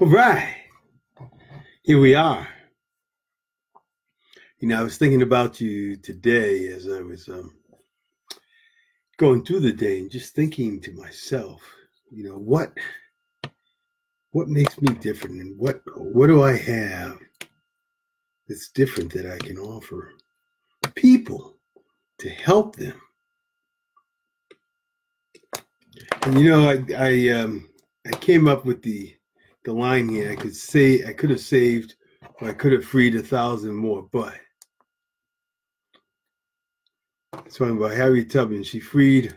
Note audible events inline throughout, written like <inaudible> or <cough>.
All right. Here we are. You know, I was thinking about you today as I was um, going through the day and just thinking to myself, you know, what what makes me different and what what do I have that's different that I can offer people to help them. And you know, I I um I came up with the the line here. I could say I could have saved or I could have freed a thousand more, but it's talking about Harriet Tubman. She freed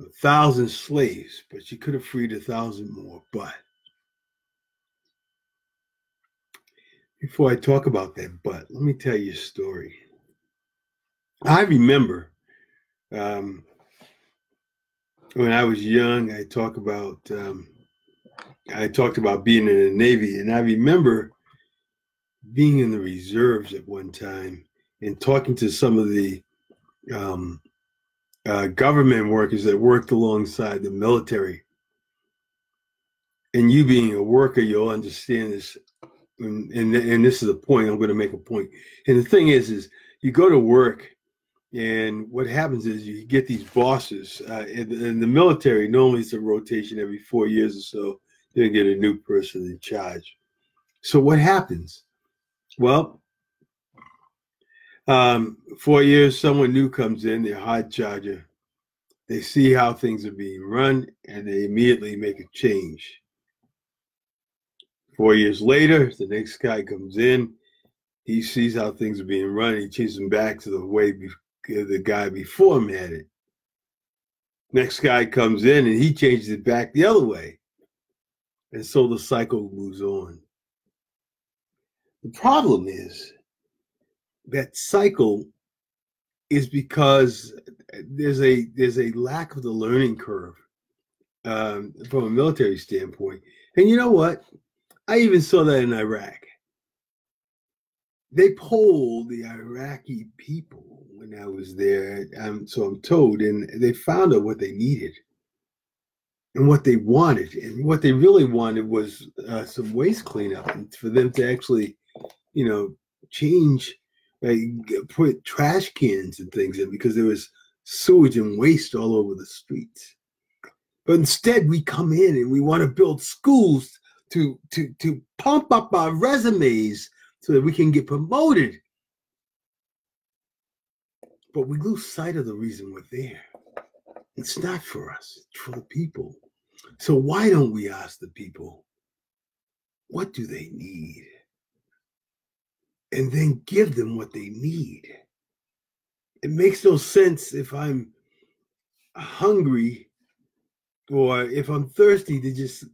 a thousand slaves, but she could have freed a thousand more. But before I talk about that, but let me tell you a story. I remember um, when I was young, I talk about um, I talked about being in the Navy, and I remember being in the reserves at one time and talking to some of the um, uh, government workers that worked alongside the military. And you being a worker, you'll understand this. And, and, and this is a point, I'm going to make a point. And the thing is, is you go to work and what happens is you get these bosses uh, in, in, the military. Normally, it's a rotation every four years or so. You get a new person in charge. So what happens? Well, um, four years, someone new comes in, they're hard charger. They see how things are being run and they immediately make a change. Four years later, the next guy comes in. He sees how things are being run. He changes them back to the way be- the guy before him had it. Next guy comes in and he changes it back the other way. And so the cycle moves on. The problem is that cycle is because there's a there's a lack of the learning curve um, from a military standpoint. And you know what? I even saw that in Iraq. They polled the Iraqi people when I was there, um, so I'm told, and they found out what they needed and what they wanted. And what they really wanted was uh, some waste cleanup and for them to actually, you know, change like put trash cans and things in because there was sewage and waste all over the streets. But instead, we come in and we want to build schools to to to pump up our resumes so that we can get promoted. But we lose sight of the reason we're there. It's not for us, it's for the people. So why don't we ask the people, what do they need? and then give them what they need. It makes no sense if I'm hungry or if I'm thirsty to just,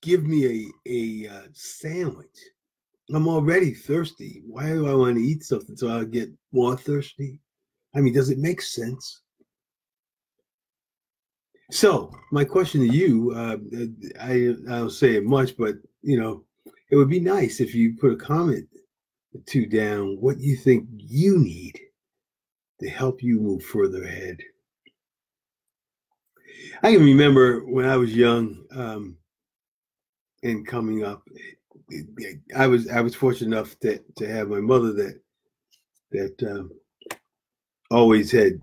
give me a, a uh, sandwich. I'm already thirsty. Why do I want to eat something so I'll get more thirsty? I mean, does it make sense? So, my question to you, uh, I, I don't say it much, but you know, it would be nice if you put a comment to down what you think you need to help you move further ahead. I can remember when I was young um, and coming up, I was I was fortunate enough to to have my mother that that um, always had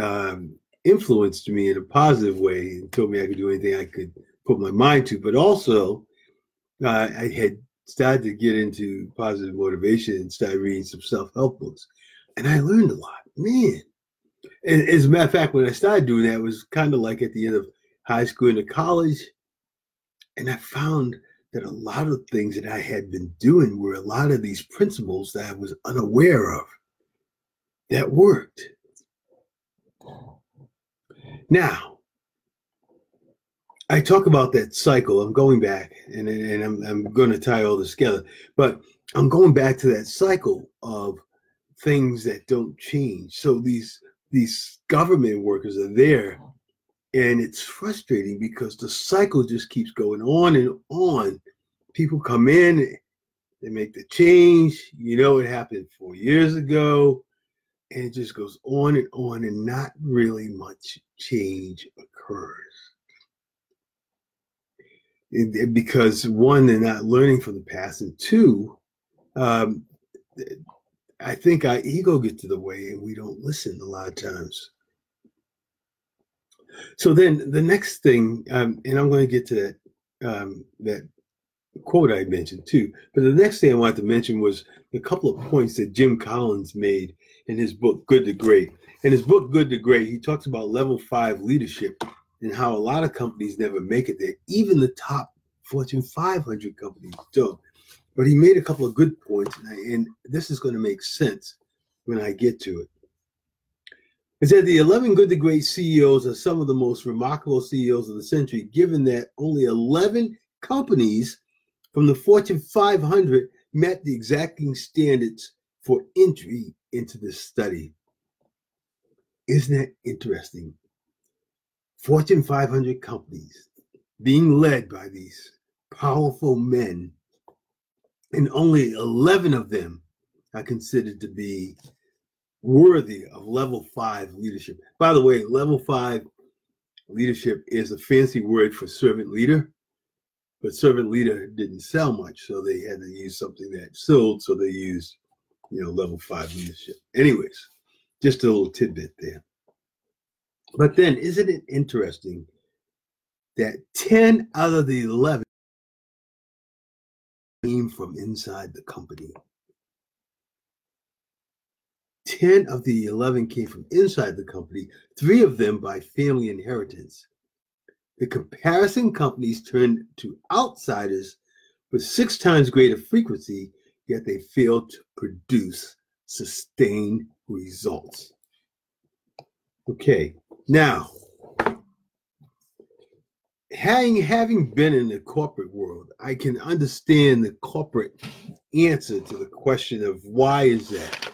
um, influenced me in a positive way and told me I could do anything I could put my mind to, but also uh, I had started to get into positive motivation and started reading some self-help books. And I learned a lot. Man. And as a matter of fact, when I started doing that, it was kind of like at the end of high school into college. And I found that a lot of things that I had been doing were a lot of these principles that I was unaware of that worked. Now, I talk about that cycle. I'm going back, and and I'm I'm going to tie all this together. But I'm going back to that cycle of things that don't change. So these these government workers are there, and it's frustrating because the cycle just keeps going on and on. People come in, they make the change. You know, it happened four years ago, and it just goes on and on, and not really much change occurs because one, they're not learning from the past, and two, um, I think our ego gets to the way and we don't listen a lot of times. So then the next thing, um, and I'm going to get to that um, that quote I mentioned too. But the next thing I wanted to mention was a couple of points that Jim Collins made in his book Good to Great. In his book Good to Great, he talks about level five leadership and how a lot of companies never make it there. Even the top Fortune 500 companies don't. But he made a couple of good points, and, I, and this is going to make sense when I get to it. He said the 11 good to great CEOs are some of the most remarkable CEOs of the century, given that only 11 companies from the Fortune 500 met the exacting standards for entry into this study. Isn't that interesting? Fortune 500 companies being led by these powerful men, and only 11 of them are considered to be worthy of level five leadership. By the way, level five leadership is a fancy word for servant leader, but servant leader didn't sell much, so they had to use something that sold, so they used, you know, level five leadership. Anyways, just a little tidbit there. But then, isn't it interesting that 10 out of the 11 came from inside the company? 10 of the 11 came from inside the company, three of them by family inheritance. The comparison companies turned to outsiders with six times greater frequency, yet they failed to produce sustained results. Okay, now, having, having been in the corporate world, I can understand the corporate answer to the question of why is that?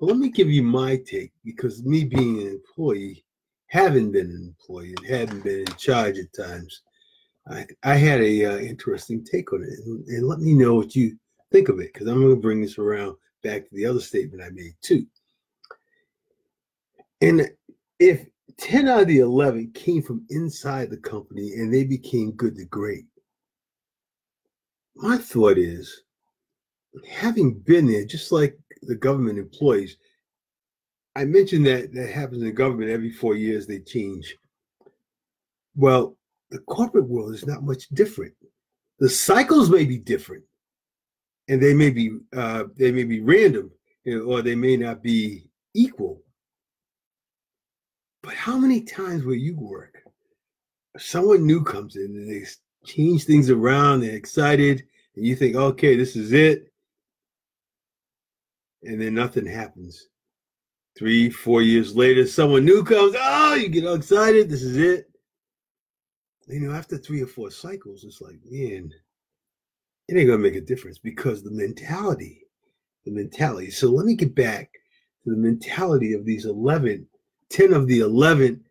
But let me give you my take because me being an employee, having been an employee and having been in charge at times, I, I had a uh, interesting take on it. And, and let me know what you think of it because I'm going to bring this around back to the other statement I made too. And if 10 out of the 11 came from inside the company and they became good to great, my thought is having been there, just like the government employees. I mentioned that that happens in the government every four years, they change. Well, the corporate world is not much different. The cycles may be different, and they may be uh, they may be random, or they may not be equal. But how many times will you work? Someone new comes in and they change things around, they're excited, and you think, okay, this is it and then nothing happens. Three, four years later, someone new comes. Oh, you get all excited. This is it. You know, after three or four cycles, it's like, man, it ain't gonna make a difference because the mentality, the mentality. So let me get back to the mentality of these 11, 10 of the 11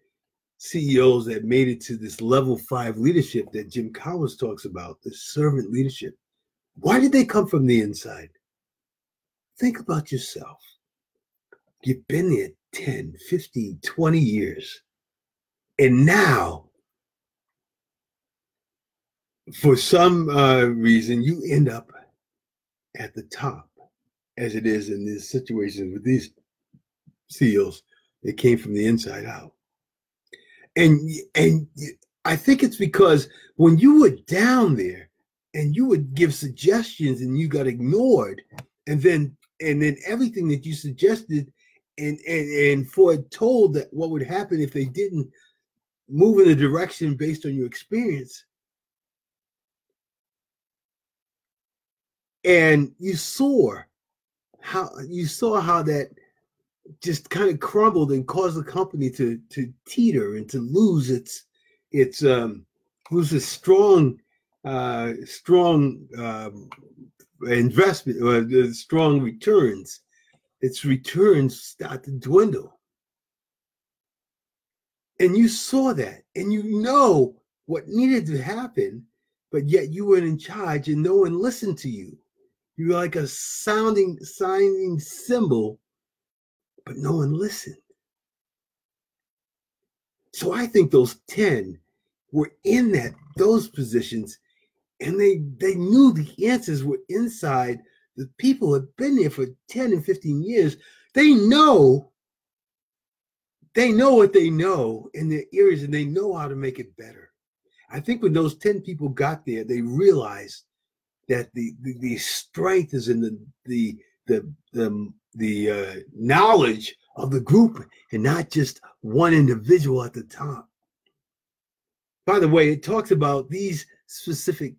CEOs that made it to this level five leadership that Jim Collins talks about, this servant leadership. Why did they come from the inside? Think about yourself. You've been there 10, 15, 20 years. And now, for some uh, reason, you end up at the top, as it is in these situations with these CEOs that came from the inside out. And and I think it's because when you were down there and you would give suggestions and you got ignored, and then and then everything that you suggested and and and foretold that what would happen if they didn't move in the direction based on your experience and you saw how you saw how that just kind of crumbled and caused the company to to teeter and to lose its its um lose its strong uh strong um investment or the strong returns, its returns start to dwindle. And you saw that, and you know what needed to happen, but yet you were in charge and no one listened to you. You were like a sounding, signing cymbal, but no one listened. So I think those 10 were in that those positions, and they they knew the answers were inside the people who had been there for 10 and 15 years. They know they know what they know in their areas and they know how to make it better. I think when those 10 people got there, they realized that the the, the strength is in the the the the, the uh, knowledge of the group and not just one individual at the top. By the way, it talks about these specific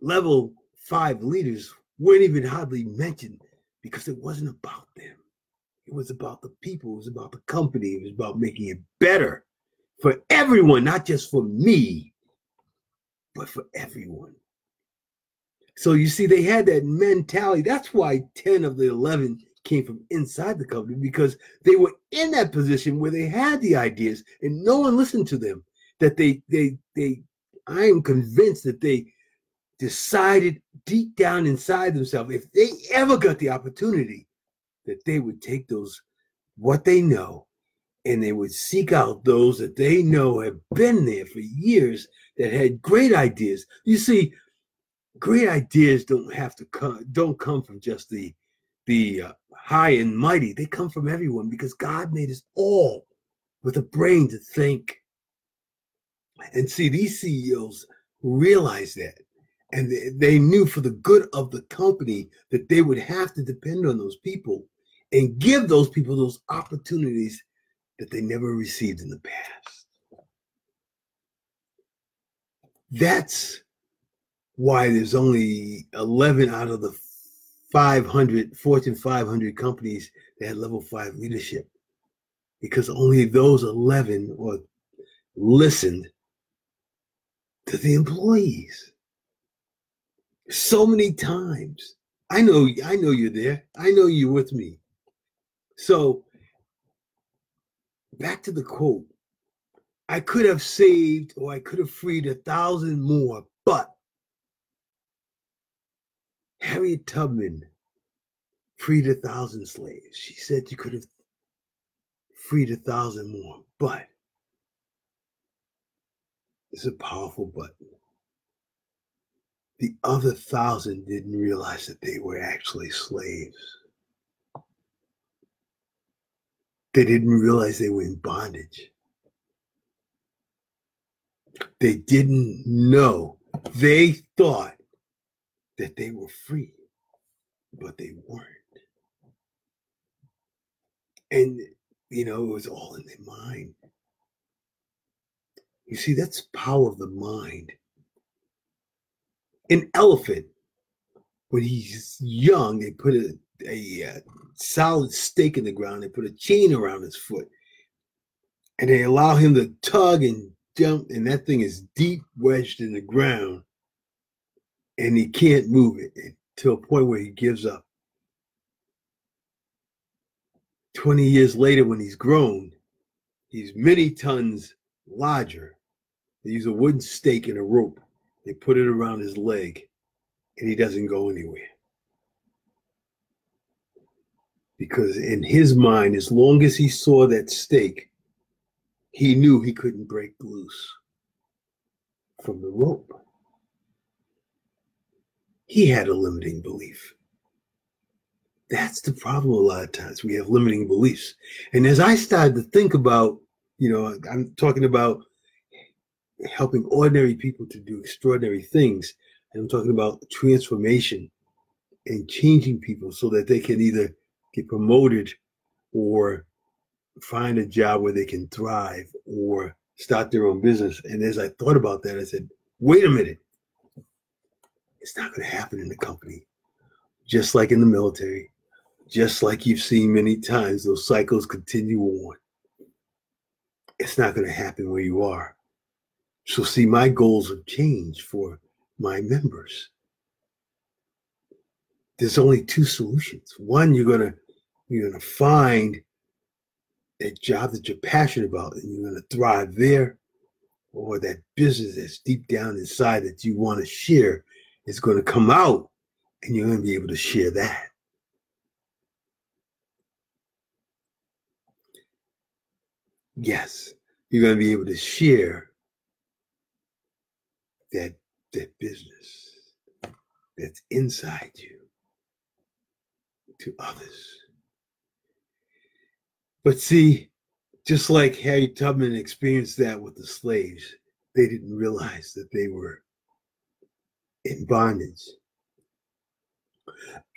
level five leaders weren't even hardly mentioned because it wasn't about them. It was about the people, it was about the company, it was about making it better for everyone, not just for me, but for everyone. So you see, they had that mentality. That's why 10 of the 11 came from inside the company because they were in that position where they had the ideas and no one listened to them. That they, they, they, I am convinced that they decided deep down inside themselves, if they ever got the opportunity, that they would take those, what they know, and they would seek out those that they know have been there for years that had great ideas. You see, great ideas don't have to come don't come from just the the uh, high and mighty. They come from everyone because god made us all with a brain to think. And see these ceos realized that and they, they knew for the good of the company that they would have to depend on those people and give those people those opportunities that they never received in the past. That's why there's only 11 out of the 500 Fortune 500 companies that had level five leadership because only those 11 or listened to the employees. So many times. I know i know you're there. I know you're with me. So back to the quote. I could have saved or i could have freed a thousand more but Harriet Tubman freed a thousand slaves. She said you could have freed a thousand more, but it's a powerful button. The other thousand didn't realize that they were actually slaves. They didn't realize they were in bondage. They didn't know. They thought that they were free, but they weren't. And, you know, it was all in their mind. You see, that's power of the mind. An elephant, when he's young, they put a, a, a uh, solid stake in the ground, they put a chain around his foot, and they allow him to tug and jump, and that thing is deep wedged in the ground and he can't move it to a point where he gives up. 20 years later, when he's grown, he's many tons larger. They use a wooden stake and a rope. They put it around his leg, and he doesn't go anywhere. Because in his mind, as long as he saw that stake, he knew he couldn't break loose from the rope he had a limiting belief. That's the problem a lot of times. We have limiting beliefs. And as I started to think about, you know, I'm talking about helping ordinary people to do extraordinary things. And I'm talking about transformation and changing people so that they can either get promoted or find a job where they can thrive or start their own business. And as I thought about that, I said, wait a minute. It's not going to happen in the company. Just like in the military, just like you've seen many times, those cycles continue on. It's not going to happen where you are. So, see, my goals have changed for my members. There's only two solutions. One, you're gonna you're gonna find a job that you're passionate about, and you're gonna thrive there, or that business that's deep down inside that you want to share is going to come out and you're going to be able to share that. Yes, you're going to be able to share that that business that's inside you to others. But see, just like Harriet Tubman experienced that with the slaves, they didn't realize that they were in bondage. <clears throat>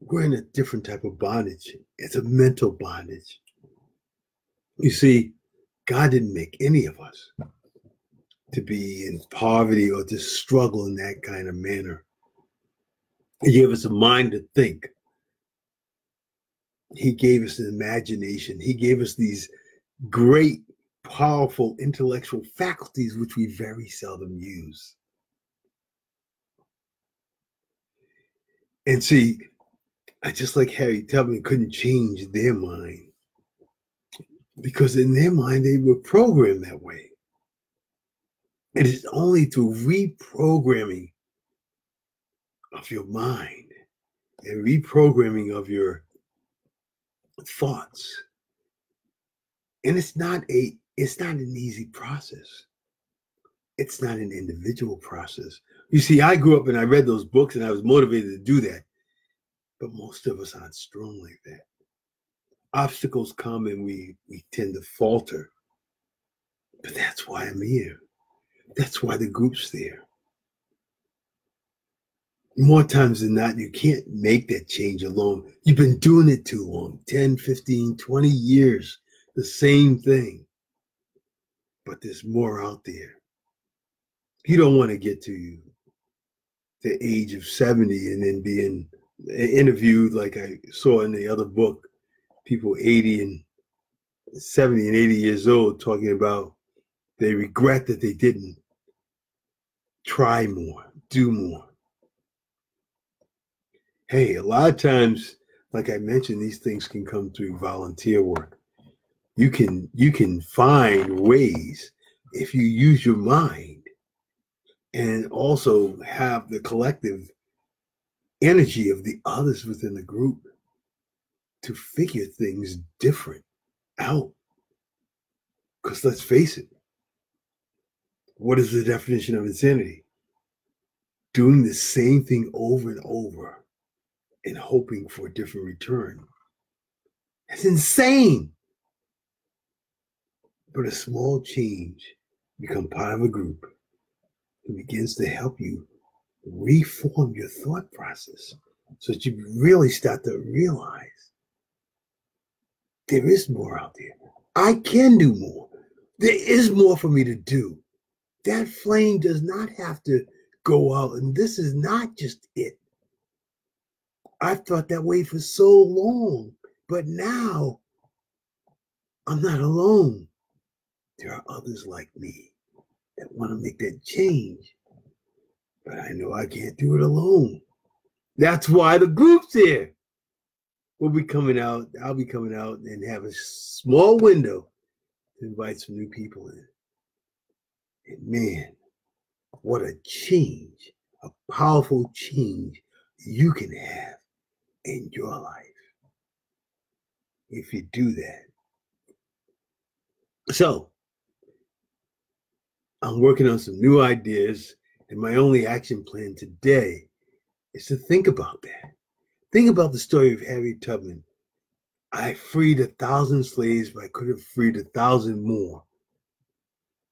we're in a different type of bondage. It's a mental bondage. You see, God didn't make any of us to be in poverty or to struggle in that kind of manner. He gave us a mind to think. He gave us an imagination. He gave us these great, powerful intellectual faculties, which we very seldom use. And see, I just like Harriet Tubman couldn't change their mind because in their mind they were programmed that way. It is only through reprogramming of your mind and reprogramming of your thoughts. And it's not a it's not an easy process. It's not an individual process. You see, I grew up and I read those books and I was motivated to do that. But most of us aren't strong like that. Obstacles come and we we tend to falter. But that's why I'm here. That's why the group's there. More times than not, you can't make that change alone. You've been doing it too long 10, 15, 20 years, the same thing. But there's more out there. You don't want to get to the age of 70 and then being interviewed, like I saw in the other book, people 80 and 70 and 80 years old talking about they regret that they didn't try more, do more. Hey, a lot of times, like I mentioned, these things can come through volunteer work. You can you can find ways if you use your mind and also have the collective energy of the others within the group to figure things different out. Because let's face it, what is the definition of insanity? Doing the same thing over and over and hoping for a different return. That's insane. But a small change, become part of a group, it begins to help you reform your thought process so that you really start to realize there is more out there. I can do more. There is more for me to do. That flame does not have to go out, and this is not just it. I've thought that way for so long, but now I'm not alone. There are others like me that want to make that change but I know I can't do it alone. That's why the group's here. We'll be coming out. I'll be coming out and have a small window to invite some new people in. And man, what a change, a powerful change you can have in your life if you do that. So, I'm working on some new ideas and my only action plan today is to think about that. Think about the story of Harriet Tubman. I freed a thousand slaves, but I could have freed a thousand more.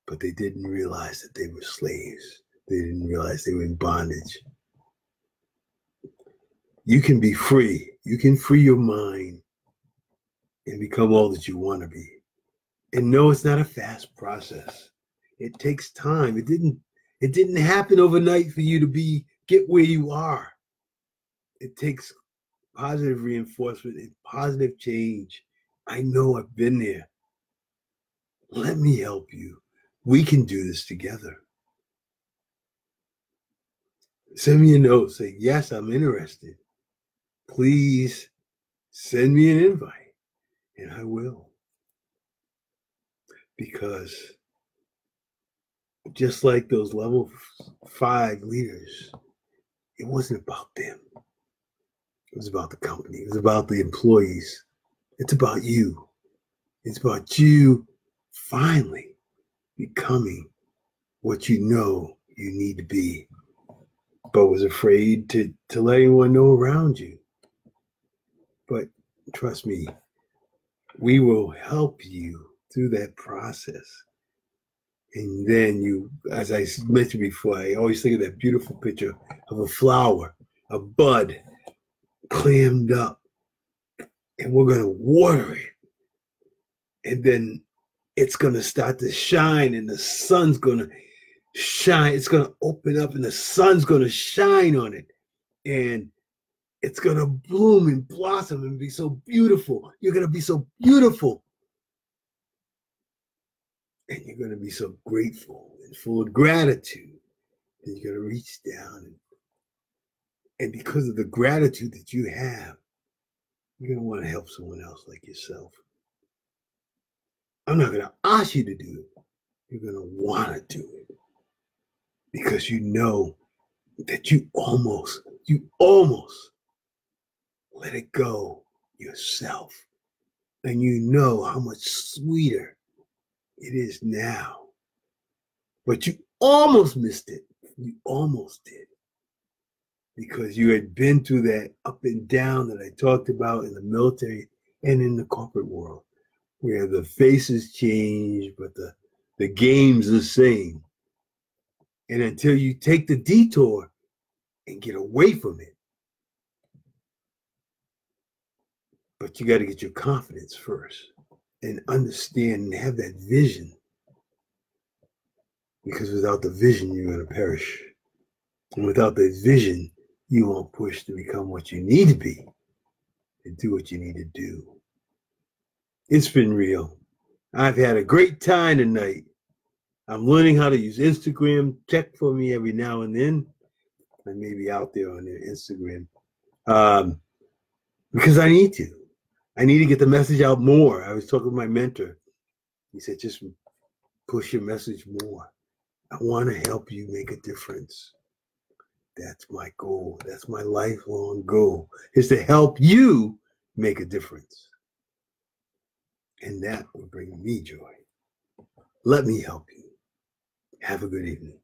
But they didn't realize that they were slaves. They didn't realize they were in bondage. You can be free. You can free your mind and become all that you want to be. And no, it's not a fast process. It takes time. It didn't it didn't happen overnight for you to be get where you are. It takes positive reinforcement and positive change. I know I've been there. Let me help you. We can do this together. Send me a note. Say, yes, I'm interested. Please send me an invite, and I will. Because just like those level five leaders, it wasn't about them. It was about the company. It was about the employees. It's about you. It's about you finally becoming what you know you need to be, but was afraid to, to let anyone know around you. But trust me, we will help you through that process. And then you, as I mentioned before, I always think of that beautiful picture of a flower, a bud clammed up, and we're going to water it. And then it's going to start to shine, and the sun's going to shine. It's going to open up, and the sun's going to shine on it. And it's going to bloom and blossom and be so beautiful. You're going to be so beautiful. And you're going to be so grateful and full of gratitude. And you're going to reach down. And, and because of the gratitude that you have, you're going to want to help someone else like yourself. I'm not going to ask you to do it. You're going to want to do it because you know that you almost, you almost let it go yourself. And you know how much sweeter it is now. But you almost missed it. You almost did. Because you had been through that up and down that I talked about in the military and in the corporate world, where the faces change, but the, the game's the same. And until you take the detour and get away from it, But you got to get your confidence first and understand and have that vision. Because without the vision, you're going to perish. And without the vision, you won't push to become what you need to be and do what you need to do. It's been real. I've had a great time tonight. I'm learning how to use Instagram. Check for me every now and then. I may be out there on their Instagram um, because I need to. I need to get the message out more. I was talking with my mentor. He said, just push your message more. I want to help you make a difference. That's my goal. That's my lifelong goal is to help you make a difference. And that will bring me joy. Let me help you. Have a good evening.